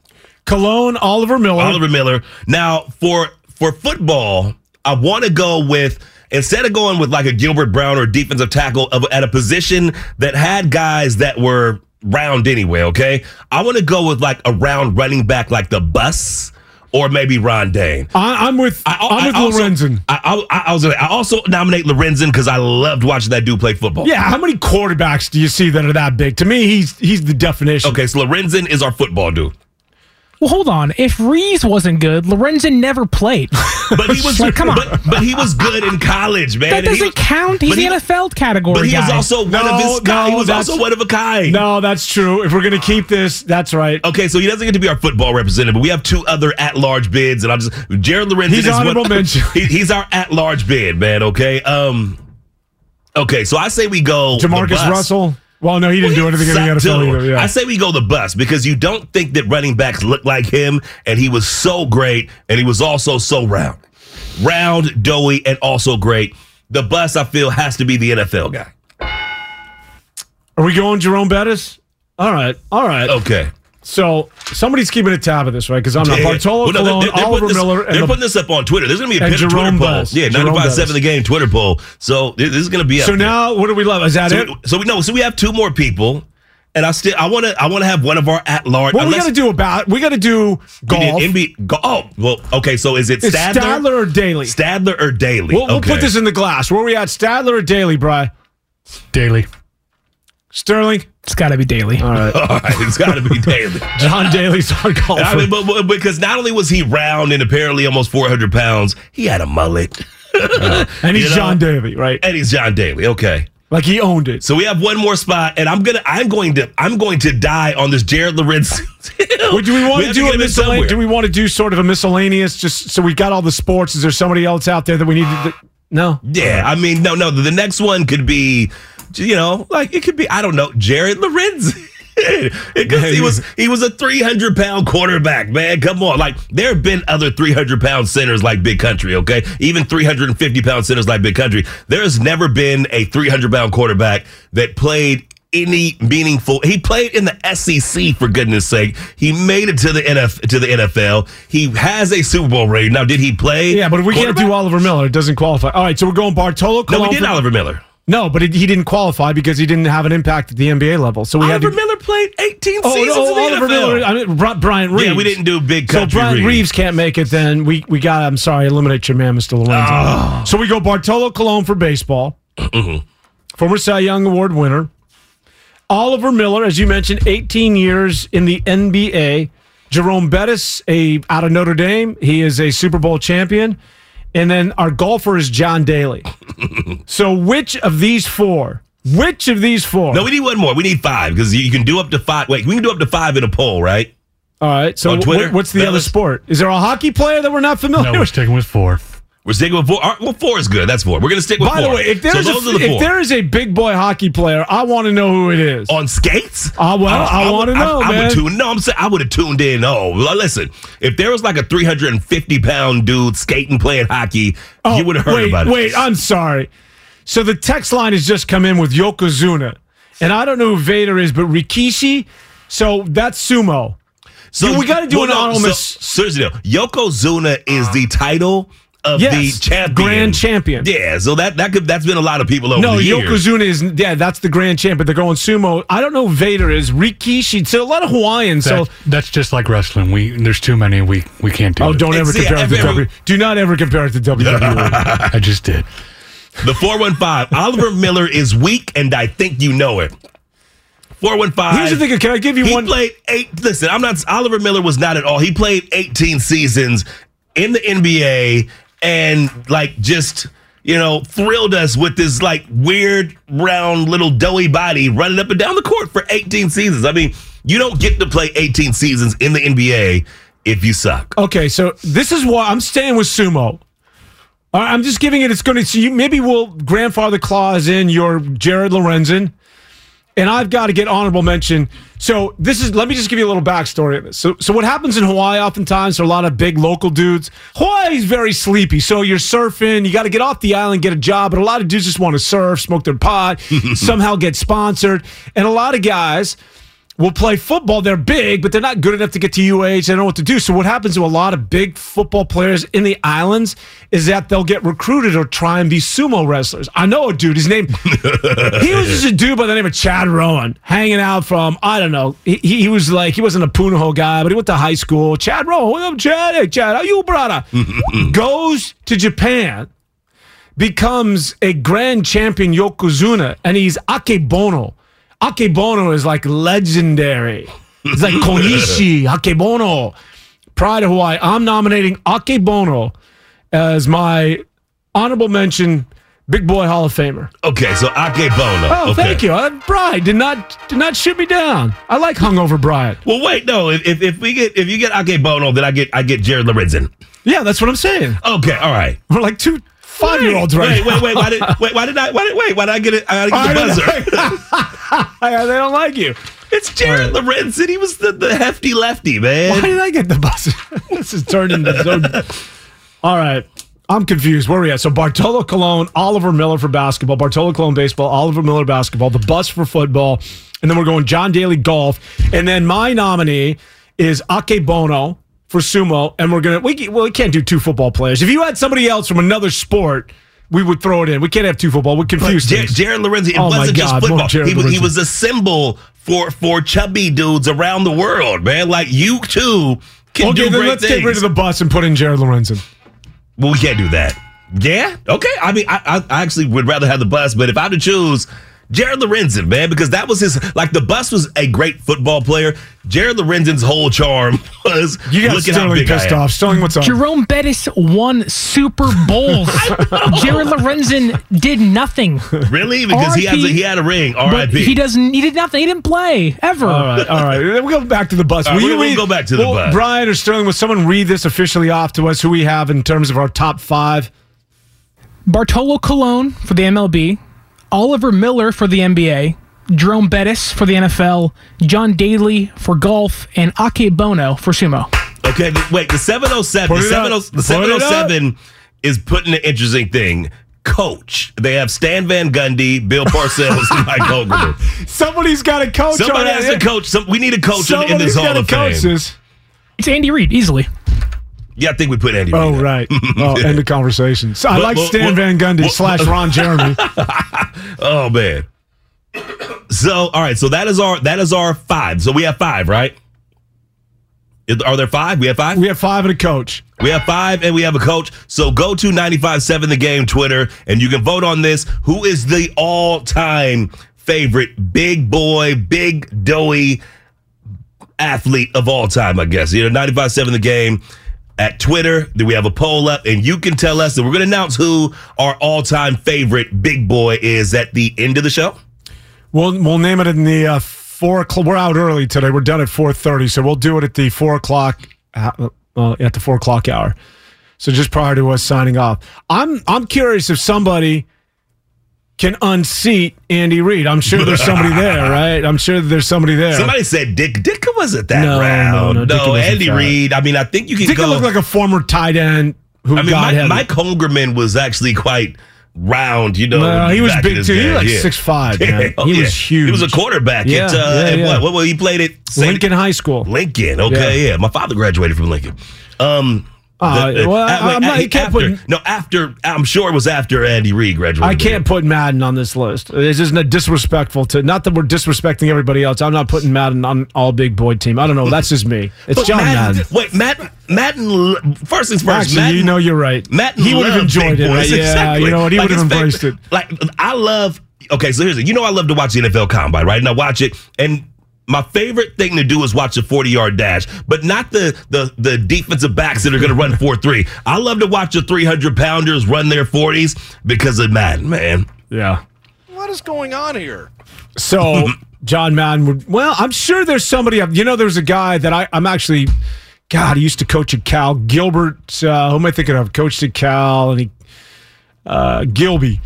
Colon, Oliver Miller. Oliver Miller. Now for for football, I want to go with instead of going with like a Gilbert Brown or defensive tackle of, at a position that had guys that were round anyway. Okay, I want to go with like a round running back like the Bus or maybe Ron Dayne. I, I'm with. I, am with also, Lorenzen. I, I, I was. I also nominate Lorenzen because I loved watching that dude play football. Yeah, how many quarterbacks do you see that are that big? To me, he's he's the definition. Okay, so Lorenzen is our football dude. Well, hold on. If Reeves wasn't good, Lorenzen never played. But he was Like, come on. But, but he was good in college, man. that doesn't was- count. He's the he- NFL category But he guy. was also one No, of his kind. he was also one of a kind. No, that's true. If we're gonna keep this, that's right. Okay, so he doesn't get to be our football representative, but we have two other at-large bids, and I'm just Jared Lorenzen He's is one- honorable mention. he- he's our at-large bid, man. Okay, um, okay, so I say we go Jamarcus. Russell. Well, no, he didn't do anything in the NFL. Yeah. I say we go the bus because you don't think that running backs look like him, and he was so great, and he was also so round, round, doughy, and also great. The bus, I feel, has to be the NFL guy. Are we going Jerome Bettis? All right, all right. Okay. So somebody's keeping a tab of this, right? Because I'm not. Bartolo Well, no, Colon, they're- they're Oliver this- Miller, and They're the- putting this up on Twitter. There's going to be a and pin Twitter poll. Bettis. Yeah, Jerome 95 7 the game Twitter poll. So this is going to be up So there. now, what do we love? Is that so, it? we, so we know. So we have two more people, and I still I want to I want to have one of our at large. What are we got to do about? We got to do golf. NBA, go, oh well, okay. So is it Stadler, Stadler or Daly? Stadler or Daly? We'll, we'll put this in the glass. Where are we at? Stadler or Daly, Bry? Daly. Sterling. It's got to be Daly. All right. All right, it's got to be Daly. John Daly's our call. I mean, but, but- because not only was he round and apparently almost 400 pounds, he had a mullet. and he's You know? John Daly, right? And he's John Daly. Okay. Like he owned it. So we have one more spot, and I'm gonna, I'm going to, I'm going to die on this Jared Lorenz. Well, do we want to do a miscellaneous? Do we want to do sort of a miscellaneous? Just so we got all the sports. Is there somebody else out there that we need to? Uh, do? No. Yeah, I mean, no, no. The next one could be, you know, like it could be, I don't know, Jared Lorenz. Because he was he was a 300 pound quarterback, man. Come on, like there have been other 300 pound centers like Big Country, okay? Even 350 pound centers like Big Country. There has never been a 300 pound quarterback that played any meaningful. He played in the SEC for goodness sake. He made it to the NF to the NFL. He has a Super Bowl ring. Now, did he play? Yeah, but we can't do Oliver Miller. It doesn't qualify. All right, so we're going Bartolo. No, we did Oliver Miller. No, but it, he didn't qualify because he didn't have an impact at the NBA level. So we had Oliver to. Miller played 18 Oh, seasons no, in the Oliver NFL. Miller. I mean, Bri- Bryant Reeves. Yeah, we didn't do big cut. So country. Bryant Reeves. Reeves. can't make it. Then we we got. I'm sorry, eliminate your man, Mr. Lorenzo. Oh. So we go Bartolo Colon for baseball, Mm-hmm. former Cy Young Award winner. Oliver Miller, as you mentioned, 18 years in the NBA. Jerome Bettis, a out of Notre Dame, he is a Super Bowl champion. And then our golfer is John Daly. so which of these four? Which of these four? No, we need one more. We need five because you can do up to five. Wait, we can do up to five in a poll, right? All right. So On wh- Twitter? what's the other sport? Is there a hockey player that we're not familiar No, we're with? sticking with four. We're sticking with four. Right, Well, four is good. That's four. We're gonna stick with By four. the way, if so there's those a, are the if there is a big boy hockey player, I want to know who it is. on skates. Ah, well, I would- wanna know, I, I would tune. No, I'm saying I would have tuned in. Oh, listen, if there was like a 350 pound dude skating playing hockey, you would have heard Oh, wait, about it. Wait, I'm sorry. So the text line has just come in with Yokozuna, and I don't know who Vader is, but Rikishi. So that's sumo. So we got to do well, an no, honorable. so- seriously, though, Yokozuna is the title of Yes, the champion, grand champion. Yeah, so that that could that's been a lot of people over no, the years. No, Yokozuna is yeah, that's the grand champion. they're going sumo. I don't know who Vader is. Rikishi. So a lot of Hawaiians. So that's just like wrestling. We there's too many. We we can't do oh, it. don't ever See, compare it to every- WWE. Do not ever compare it to WWE. I just did. The 415. Oliver Miller is weak, and I think you know it. 415. Here's the thing. Can I give you He one? He played eight. Listen, I'm not. Oliver Miller was not at all. He played 18 seasons in the NBA and like just you know thrilled us with this like weird round little doughy body running up and down the court for 18 seasons. I mean, you don't get to play 18 seasons in the NBA if you suck. Okay, so this is why I'm staying with sumo. I'm just giving it. It's going to. So you, maybe we'll grandfather clause in your Jared Lorenzen, and I've got to get honorable mention. So this is. Let me just give you a little backstory of this. So, so what happens in Hawaii oftentimes there are a lot of big local dudes? Hawaii's very sleepy. So you're surfing. You got to get off the island, get a job, but a lot of dudes just want to surf, smoke their pot, somehow get sponsored, and a lot of guys will play football. They're big, but they're not good enough to get to UH. They don't know what to do. So what happens to a lot of big football players in the islands is that they'll get recruited or try and be sumo wrestlers. I know a dude. His name he was just a dude by the name of Chad Rowan, hanging out from I don't know. He, he was like he wasn't a Punahou guy, but he went to high school. Chad Rowan, what up, Chad? Hey, Chad, how you, brother? Goes to Japan becomes a grand champion Yokozuna, and he's Akebono. Akebono is like legendary. It's like Konishi, Akebono. Pride of Hawaii. I'm nominating Akebono as my honorable mention Big Boy Hall of Famer. Okay, so Akebono. Oh, okay. thank you. Uh, Brian did not did not shoot me down. I like hungover Brian. Well, wait, no. If, if if we get if you get Akebono, then I get I get Jared Lorenzen. Yeah, that's what I'm saying. Okay, all right. We're like two five year olds right Wait, wait, now. wait. Why did wait? Why did I? Why did, wait? Why did I get it? I gotta get the buzzer. don't they don't like you. It's Jared Lorenzen. He was the, the hefty lefty man. Why did I get the buzzer? this is turned into so. All right. I'm confused. Where are we at? So Bartolo Colon, Oliver Miller for basketball, Bartolo Colon baseball, Oliver Miller basketball, the bus for football, and then we're going John Daly golf, and then my nominee is Akebono for sumo, and we're gonna we well we can't do two football players. If you had somebody else from another sport. We would throw it in. We can't have two football. We confuse Jar-. Jared Lorenzi, it Oh wasn't just God, more football. He was, he was a symbol for for chubby dudes around the world, man. Like you too can Okay, do then great let's things. get rid of the bus and put in Jared Lorenzen. Well, we can't do that. Yeah. Okay. I mean, I, I I actually would rather have the bus, but if I had to choose, Jared Lorenzen, man, because that was his like the bus was a great football player. Jared Lorenzen's whole charm was You got look at how Sterling big pissed off. Sterling, what's up? Jerome Bettis won Super Bowls. Jared Lorenzen did nothing. Really? Because he has a, he had a ring. But R.I.P. he doesn't. He did nothing. He didn't play ever. All right, all right. Then we'll go back to the bus. All right, Will we'll- we'll go back to the well, bus. Brian or Sterling, will someone read this officially off to us? Who we have in terms of our top five? Bartolo Colon for the MLB, Oliver Miller for the NBA, Jerome Bettis for the NFL, John Daly for golf, and Akebono for sumo. Okay, th- wait. The seven oh seven. The it seven oh up. the Put seven it oh up. seven is putting an interesting thing. Coach. They have Stan Van Gundy, Bill Parcells, and Mike Holmgren. Somebody's got a coach. Somebody on has it. to coach. Some, we need a coach in, in Somebody's this Hall got to of coach Fame. this. It's Andy Reid easily. Yeah, I think we put Andy. Oh, Reid right. Oh, end of conversation. So I like but- Stan but- Van Gundy but- slash Ron Jeremy. Oh man. So all right, so that is our that is our five. So we have five, right? Are there five? We have five. we have five and a coach. We have five and we have a coach. So go to 957 The Game Twitter and you can vote on this. Who is the all time favorite big boy, big doughy athlete of all time, I guess? You know, 957 The Game at Twitter. Then we have a poll up and you can tell us, and we're going to announce who our all time favorite big boy is at the end of the show. We'll we'll name it in the uh, four o'clock. We're out early today. We're done at four thirty, so we'll do it at the four o'clock. Uh, at the four o'clock hour. So just prior to us signing off, I'm I'm curious if somebody can unseat Andy Reid. I'm sure there's somebody there, right? I'm sure there's somebody there. Somebody said Dick. Dick wasn't that No, no, round. no, No, wasn't Andy. Reid. I mean, I think you can Dick go. looked like a former tight end who I mean, got Mike, heavy. Mike Holmgren was actually quite round, you know. No, he was big too. He was like Yeah. 6'5", man. Oh, He yeah. was huge. He was a quarterback Yeah, at, uh, yeah, yeah. what? What? Well, he played at. Lincoln High School. Lincoln. Okay, yeah. My father graduated from Lincoln. Um. Uh, the- well, uh, I'm not- uh, after, put- no after. I'm sure it was after Andy Reid graduated. I can't put Madden on this list. This isn't a disrespectful to. Not that we're disrespecting everybody else. I'm not putting Madden on all big boy team. I don't know. That's just me. It's But John Madden, Madden. Wait, Matt. Madden. First things first. Actually, Madden, you know you're right. Madden he would have enjoyed it. boys. right? Yeah, Exactly. you know what? He Like, would have embraced favorite- it. Like I love. Okay, so here's it. You know I love to watch the NFL Combine, right? And I watch it, and my favorite thing to do is watch a 40 yard dash, but not the the the defensive backs that are going to run 4 3. I love to watch the 300 pounders run their 40s because of Madden, man. Yeah. What is going on here? So John Madden would. Well, I'm sure there's somebody. You know, there's a guy that I, I'm actually. God, he used to coach at Cal. Gilbert. Uh, who am I thinking of? Coached at Cal, and he. Uh, Gilby.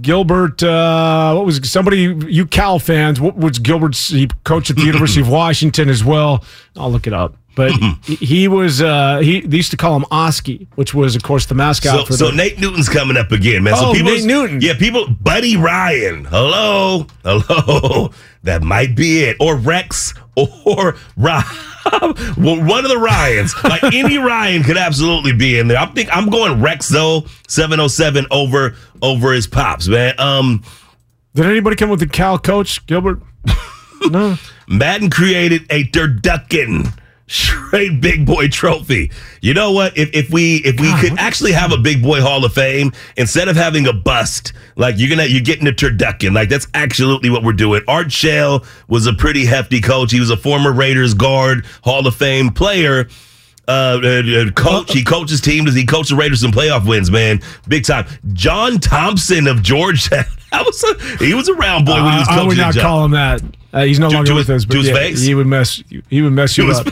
Gilbert, uh, what was somebody you Cal fans? What was Gilbert's? He coached at the University of Washington as well. I'll look it up. But he, was uh, he they used to call him Oski, which was of course the mascot So, for so the. Nate Newton's coming up again, man. So Oh, people, Nate Newton. Yeah, people. Buddy Ryan. Hello, hello. That might be it. Or Rex. Or Rob. well, one of the Ryans. Like any Ryan could absolutely be in there. I'm think I'm going Rex though. Seven oh seven over over his pops, man. Um, Did anybody come with the Cal coach, Gilbert? no. Madden created a turducken straight big boy trophy. You know what? If if we if we could actually have a big boy Hall of Fame instead of having a bust, like you're gonna you're getting a turducken. Like that's absolutely what we're doing. Art Shell was a pretty hefty coach. He was a former Raiders guard, Hall of Fame player. Uh, uh, uh, coach. He coaches teams. He coached the Raiders in playoff wins, man, big time. John Thompson of Georgia. That was a, he was a round boy when he was Uh, I coaching. would not call him that. Uh, he's no To- longer to with his- us. But yeah, he would mess. you- He would mess to you up.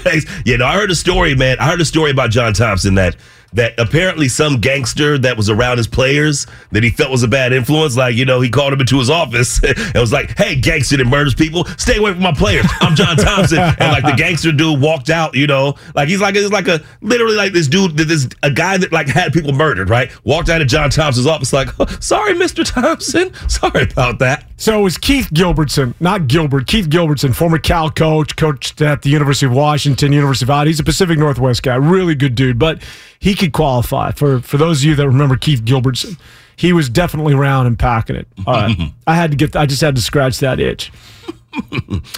Yeah, no, I heard a story, man. I heard a story about John Thompson that that apparently some gangster that was around his players that he felt was a bad influence, like, you know, he called him into his office and was like, hey, gangster that murders people, stay away from my players. I'm John Thompson. and like the gangster dude walked out, you know, like he's like, it's like a, literally like this dude, this, a guy that like had people murdered, right? Walked out of John Thompson's office like, oh, sorry, Mr. Thompson. Sorry about that. So it was Keith Gilbertson, not Gilbert, Keith Gilbertson, former Cal coach, coached at the University of Washington, University of Iowa. He's a Pacific Northwest guy, really good dude, but he could qualify. For for those of you that remember Keith Gilbertson, he was definitely around and packing it. Right. I had to get, I just had to scratch that itch.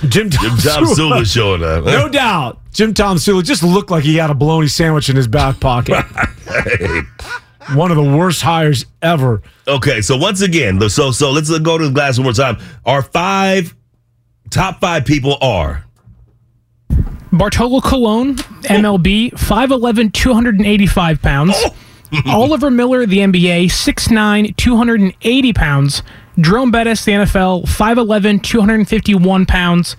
Jim Tom, Jim Tomsula showing up. No doubt. Jim Tomsula just looked like he had a bologna sandwich in his back pocket. One of the worst hires ever. Okay, so once again, so so let's go to the glass one more time. Our five top five people are Bartolo Colon, MLB, 5'11, 285 pounds. Oh. Oliver Miller, the NBA, 6'9, 280 pounds. Jerome Bettis, the NFL, 5'11, 251 pounds.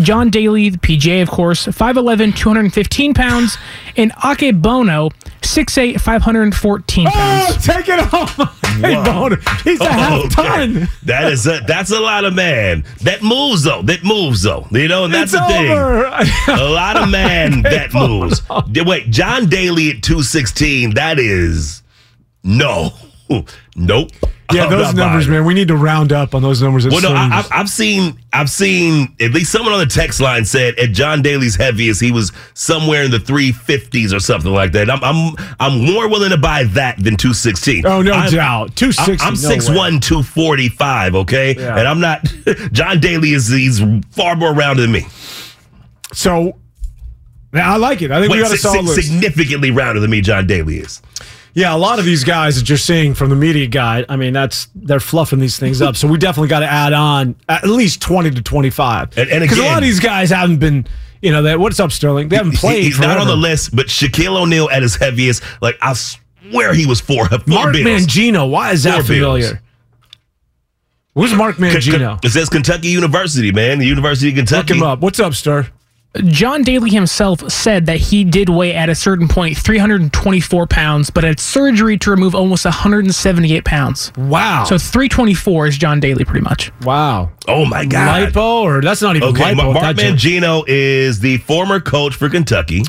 John Daly, the PGA, of course, 5'11, 215 pounds. And Akebono, 6'8, 514 pounds. Oh, take it off. Hey, Bono. He's a half Okay. ton. That is a, that's a lot of man. That moves though. That moves though. You know, and that's It's the thing. A lot of man that Bono. moves. Wait, John Daly at two sixteen. That is no, nope. Yeah, those numbers, man. We need to round up on those numbers. Well, no, I, I've seen, I've seen at least someone on the text line said at John Daly's heaviest, he was somewhere in the three fifties or something like that. I'm, I'm, I'm more willing to buy that than two sixteen. Oh, no I'm, doubt. 260, I'm no six one, two forty five. Okay, Yeah. and I'm not. John Daly is he's far more rounded than me. so I like it. I think we Wait, got a solid significantly rounded than me. John Daly is. Yeah, a lot of these guys that you're seeing from the media guide, I mean, that's they're fluffing these things up. So we definitely got to add on at least 20 to 25. And- and Because a lot of these guys haven't been, you know, that what's up, Sterling? They haven't played. he's not on the list, but Shaquille O'Neal at his heaviest, like I swear he was four. four Mark bills. Mangino. Why is that Four familiar? bills. Who's Mark Mangino? It says Kentucky University, man. The University of Kentucky. Look him up. What's up, Stir? John Daly himself said that he did weigh at a certain point 324 pounds, but had surgery to remove almost 178 pounds. Wow. So 324 is John Daly, pretty much. Wow. Oh my God. Lipo, or that's not even Okay, lipo. Ma- Mark that joke. Mangino is the former coach for Kentucky.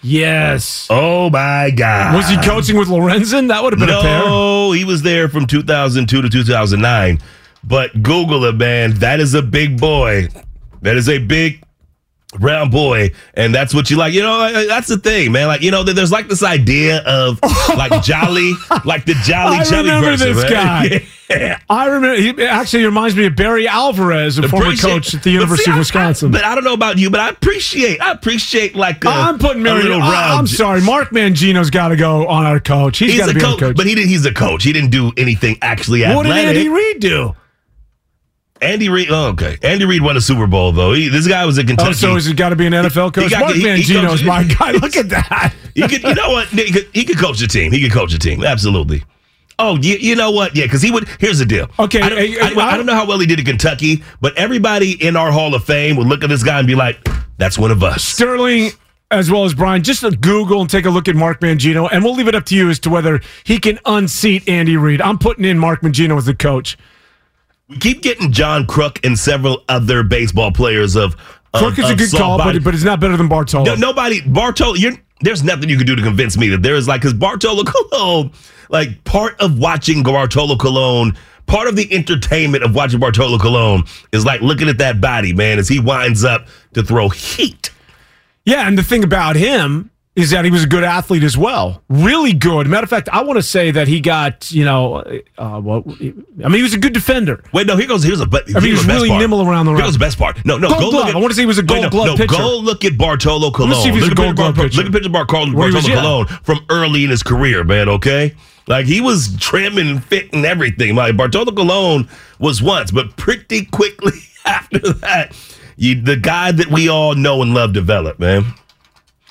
Yes. Oh my God. Was he coaching with Lorenzen? That would have been a pair. No, he was there from 2002 to 2009. But Google it, man. That is a big boy. That is a big round boy, and that's what you like. You know, that's the thing, man. Like you know, there's like this idea of like jolly, like the jolly I chubby remember person, this guy. Yeah. I remember. He actually reminds me of Barry Alvarez, a former coach at the University see, of Wisconsin. I, but I don't know about you, but I appreciate, I appreciate like I'm putting little I-. I'm sorry, Mark Mangino's got to go on our coach. He's He's got to a be coach, coach. but he did, he's a coach. He didn't do anything actually athletic. what did. Andy Reid do? Andy Reid. Oh, okay. Andy Reid won a Super Bowl though. He, this guy was at Kentucky. Oh, so he's got to be an NFL coach? got- Mark he- he Mangino's coached- my guy. Look at that. he could, you know what? He could, he could coach a team. He could coach a team. Absolutely. Oh, you, you know what? Yeah, because he would. Here's the deal. Okay, I don't, hey, I- hey, I don't know how well he did at Kentucky, but everybody in our Hall of Fame would look at this guy and be like, "That's one of us." Sterling, as well as Brian, just Google and take a look at Mark Mangino, and we'll leave it up to you as to whether he can unseat Andy Reid. I'm putting in Mark Mangino as the coach. We keep getting John Kruk and several other baseball players of. of Kruk is a good call, body- but, but it's not better than Bartolo. No, nobody Bartolo. You're, there's nothing you can do to convince me that there is like because Bartolo Colon, like part of watching Bartolo Colon, part of the entertainment of watching Bartolo Colon is like looking at that body, man, as he winds up to throw heat. Yeah, and the thing about him is that he was a good athlete as well. Really good. Matter of fact, I want to say that he got, you know, uh, well, I mean, he was a good defender. Wait, no, here goes here's a but I mean, he was really nimble around the Here round. goes the best part. No, no, Gold go glove. look at. I wanna say he was a Wait, gold no, glove no, pitcher. Go look at Bartolo Colon. see if he's look a at gold picture glove Bar- pitcher. Look at picture of Bartolo, he was, Bartolo yeah. Colon from early in his career, man. Okay, like he was trim and fit and everything. Like Bartolo Colon was once, but pretty quickly after that, you the guy that we all know and love developed, man.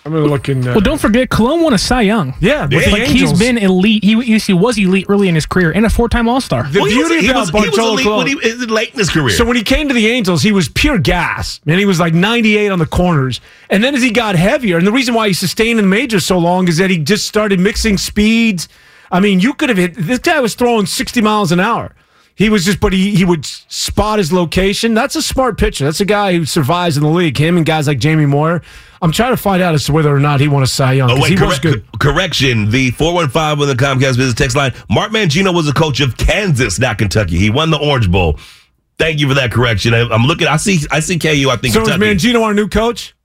I'm gonna look in. Uh, Well, don't forget, Colon won a Cy Young. yeah, with Yeah. the Like Angels. he's been elite. He, he was elite early in his career and a four-time All-Star. the Well, he was, beauty he about was, he was Bartolo elite when he late in his career. So when he came to the Angels, he was pure gas, and he was like 98 on the corners. And then as he got heavier, and the reason why he sustained in the majors so long is that he just started mixing speeds. I mean, you could have hit. This guy was throwing 60 miles an hour. He was just, but he he would spot his location. That's a smart pitcher. That's a guy who survives in the league. Him and guys like Jamie Moyer. I'm trying to find out as to whether or not he won a Cy Young. Um, oh 'cause wait, he was correct, good. co- correction. The four one five on the Comcast business text line. Mark Mangino was a coach of Kansas, not Kentucky. He won the Orange Bowl. Thank you for that correction. I, am looking. I see. I see KU. I think So is Mangino our new coach?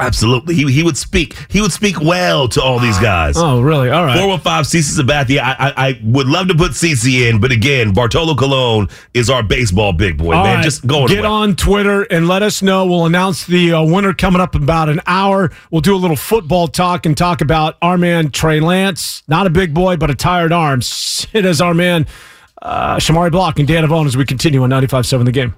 Absolutely. He he would speak. He would speak well to all these guys. Oh, really? All right. Four one five CC Sabathia. I, I I would love to put CC in, but again, Bartolo Colon is our baseball big boy, All man. right, Just going Get away. on Twitter and let us know. We'll announce the uh, winner coming up in about an hour. We'll do a little football talk and talk about our man Trey Lance. Not a big boy, but a tired arm. It is our man uh, Shamari Block and Dan Avon as we continue on 95 7 The Game.